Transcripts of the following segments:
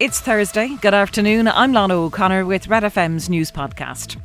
It's Thursday. Good afternoon. I'm Lana O'Connor with Red FM's news podcast.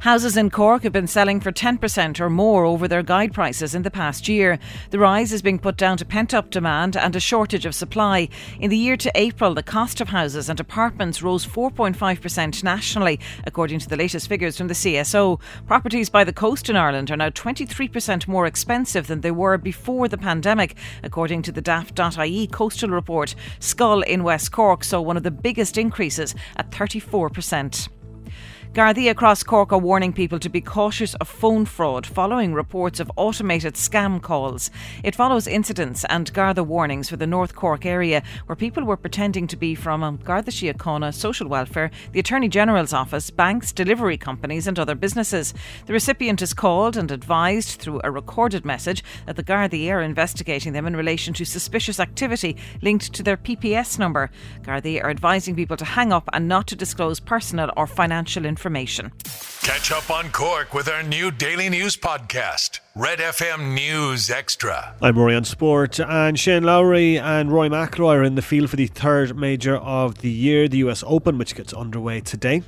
Houses in Cork have been selling for 10% or more over their guide prices in the past year. The rise is being put down to pent up demand and a shortage of supply. In the year to April, the cost of houses and apartments rose 4.5% nationally, according to the latest figures from the CSO. Properties by the coast in Ireland are now 23% more expensive than they were before the pandemic, according to the daft.ie coastal report. Schull in West Cork saw one of the biggest increases at 34%. Gardaí across Cork are warning people to be cautious of phone fraud following reports of automated scam calls. It follows incidents and Garda warnings for the North Cork area where people were pretending to be from um, Garda Síochána Social Welfare, the Attorney General's office, banks, delivery companies, and other businesses. The recipient is called and advised through a recorded message that the Gardaí are investigating them in relation to suspicious activity linked to their PPS number. Gardaí are advising people to hang up and not to disclose personal or financial information information. Catch up on Cork with our new daily news podcast. Red FM News Extra. I'm Rory on Sport, and Shane Lowry and Rory McIlroy are in the field for the third major of the year, the US Open, which gets underway today.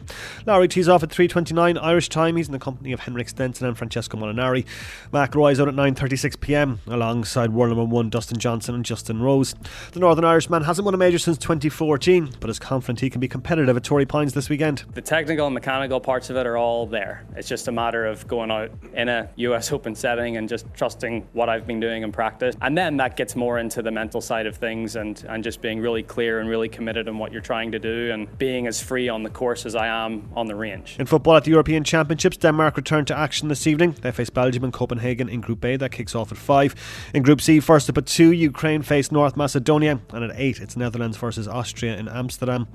Lowry tees off at 3:29 Irish time. He's in the company of Henrik Stenson and Francesco Molinari. McIlroy is out at 9:36 p.m. alongside world number one Dustin Johnson and Justin Rose. The Northern Irishman hasn't won a major since 2014, but is confident he can be competitive at Torrey Pines this weekend. The technical and mechanical parts of it are all there. It's just a matter of going out in a US Open setting setting and just trusting what I've been doing in practice. And then that gets more into the mental side of things and, and just being really clear and really committed in what you're trying to do and being as free on the course as I am on the range. In football at the European Championships, Denmark return to action this evening. They face Belgium in Copenhagen in Group A. That kicks off at 5. In Group C, first up at 2, Ukraine face North Macedonia. And at 8, it's Netherlands versus Austria in Amsterdam.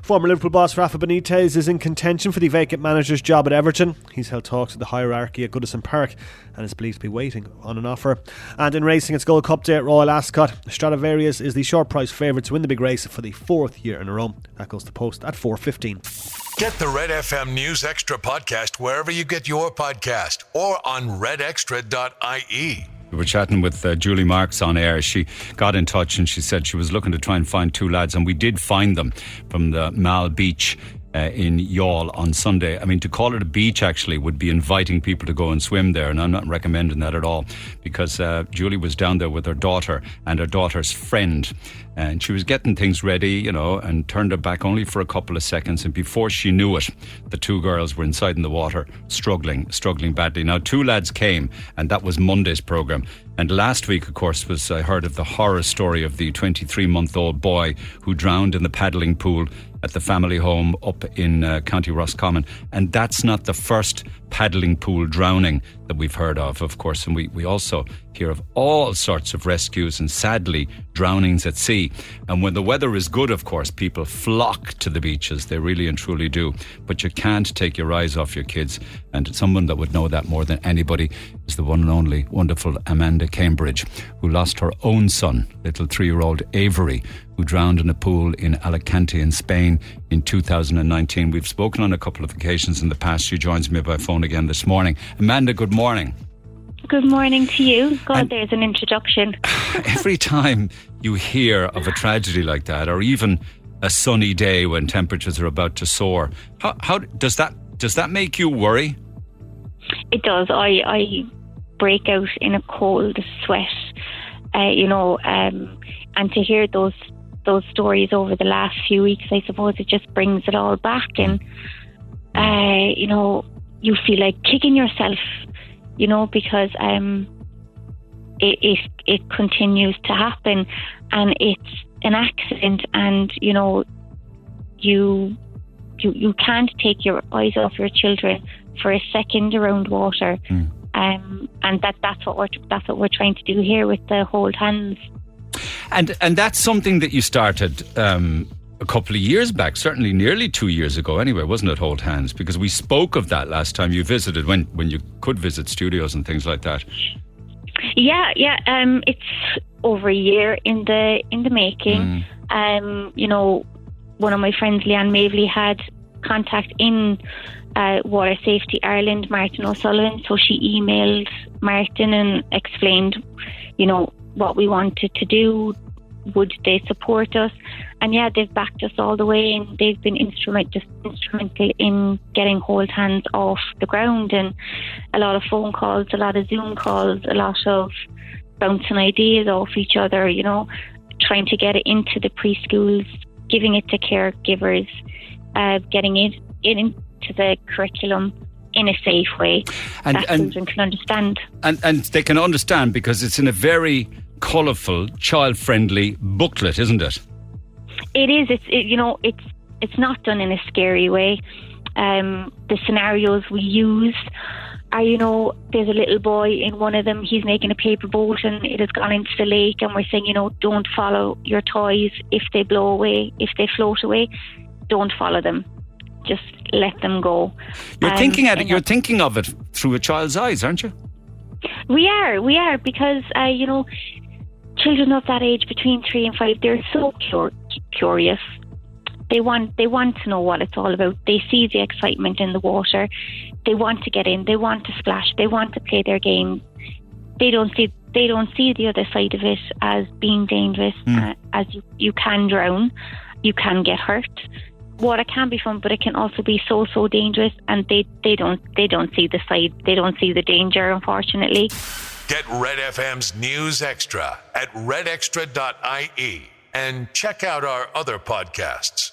Former Liverpool boss Rafa Benitez is in contention for the vacant manager's job at Everton. He's held talks with the hierarchy at Goodison Park and is believed to be waiting on an offer. And in racing, it's Gold Cup Day at Royal Ascot. Stradivarius is the short price favourite to win the big race for the fourth year in a row. That goes to post at 4.15. Get the Red FM News Extra podcast wherever you get your podcast or on redextra.ie. We were chatting with uh, Julie Marks on air. She got in touch and she said she was looking to try and find two lads, and we did find them from the Mal Beach uh, in Youghal on Sunday. I mean, to call it a beach actually would be inviting people to go and swim there, and I'm not recommending that at all because uh, Julie was down there with her daughter and her daughter's friend, and she was getting things ready, you know, and turned her back only for a couple of seconds, and before she knew it, the two girls were inside in the water, struggling, struggling badly. Now, two lads came, and that was Monday's program. And last week, of course, was I heard of the horror story of the 23 month old boy who drowned in the paddling pool at the family home up in uh, County Roscommon. And that's not the first paddling pool drowning that we've heard of, of course. And we, we also hear of all sorts of rescues and sadly drownings at sea. And when the weather is good, of course, people flock to the beaches. They really and truly do. But you can't take your eyes off your kids. And someone that would know that more than anybody is the one and only wonderful Amanda Cambridge, who lost her own son, little three year old Avery, who drowned in a pool in Alicante in Spain in 2019. We've spoken on a couple of occasions in the past. She joins me by phone again this morning. Amanda, good morning. Good morning to you. God, and there's an introduction. every time you hear of a tragedy like that, or even a sunny day when temperatures are about to soar, how, how does that does that make you worry? It does. I I break out in a cold sweat, uh, you know, um, and to hear those those stories over the last few weeks, I suppose it just brings it all back, and uh, you know, you feel like kicking yourself, you know, because um, it, it it continues to happen, and it's an accident, and you know, you you you can't take your eyes off your children for a second around water. Mm. Um, and that that's what we're that's what we're trying to do here with the hold hands. And and that's something that you started um, a couple of years back, certainly nearly two years ago, anyway, wasn't it? Hold hands, because we spoke of that last time you visited, when when you could visit studios and things like that. Yeah, yeah. Um, it's over a year in the in the making. Mm. Um, you know, one of my friends, Leanne Mavely, had contact in uh, Water Safety Ireland, Martin O'Sullivan. So she emailed Martin and explained, you know, what we wanted to do. Would they support us? And yeah, they've backed us all the way, and they've been instrument, just instrumental in getting hold hands off the ground, and a lot of phone calls, a lot of Zoom calls, a lot of bouncing ideas off each other. You know, trying to get it into the preschools, giving it to caregivers, uh, getting it into the curriculum in a safe way and, that and, children can understand. And, and they can understand because it's in a very colourful, child-friendly booklet, isn't it? It is. It's it, you know it's it's not done in a scary way. Um, the scenarios we use are, you know, there's a little boy in one of them, he's making a paper boat and it has gone into the lake, and we're saying, you know, don't follow your toys if they blow away, if they float away, don't follow them. Just let them go. You're um, thinking at it, you're thinking of it through a child's eyes, aren't you? We are, we are, because uh, you know, children of that age, between three and five, they're so cur- curious. They want they want to know what it's all about. They see the excitement in the water. They want to get in. They want to splash. They want to play their game. They don't see they don't see the other side of it as being dangerous. Mm. Uh, as you, you can drown, you can get hurt. Water can be fun, but it can also be so so dangerous, and they, they don't they don't see the side. They don't see the danger, unfortunately. Get Red FM's News Extra at redextra.ie and check out our other podcasts.